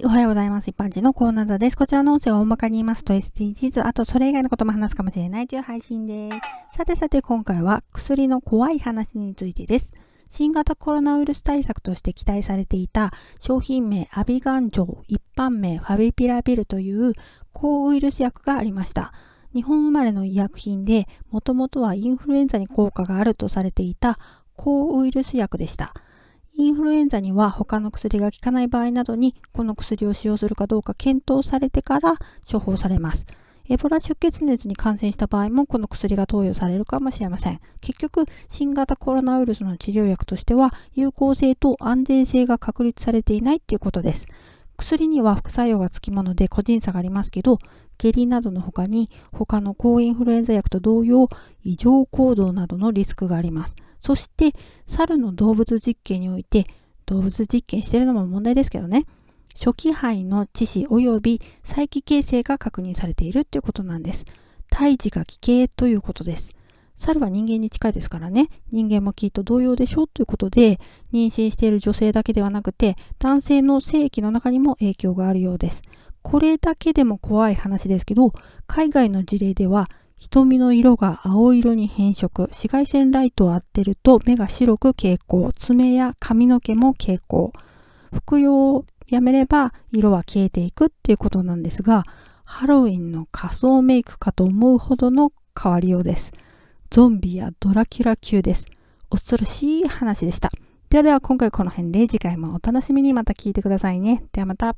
い、おはようございます。一般人のコーナーです。こちらの音声を大まかに言いますと SDGs、あとそれ以外のことも話すかもしれないという配信です。さてさて今回は薬の怖い話についてです。新型コロナウイルス対策として期待されていた商品名アビガンジョ、一般名ファビピラビルという抗ウイルス薬がありました。日本生まれの医薬品で、もともとはインフルエンザに効果があるとされていた抗ウイルス薬でした。インフルエンザには他の薬が効かない場合などにこの薬を使用するかどうか検討されてから処方されます。エボラ出血熱に感染した場合もこの薬が投与されるかもしれません。結局、新型コロナウイルスの治療薬としては有効性と安全性が確立されていないっていうことです。薬には副作用がつきもので個人差がありますけど、下痢などの他に他の抗インフルエンザ薬と同様異常行動などのリスクがあります。そして、猿の動物実験において、動物実験してるのも問題ですけどね、初期肺の致死及び再起形成が確認されているということなんです。胎児が奇形ということです。猿は人間に近いですからね、人間もきっと同様でしょうということで、妊娠している女性だけではなくて、男性の性器の中にも影響があるようです。これだけでも怖い話ですけど、海外の事例では瞳の色が青色に変色、紫外線ライトを当てると目が白く蛍光、爪や髪の毛も蛍光。服用をやめれば色は消えていくっていうことなんですが、ハロウィンの仮装メイクかと思うほどの変わりようです。ゾンビやドラキュラ級です。恐ろしい話でした。ではでは今回この辺で次回もお楽しみにまた聞いてくださいね。ではまた。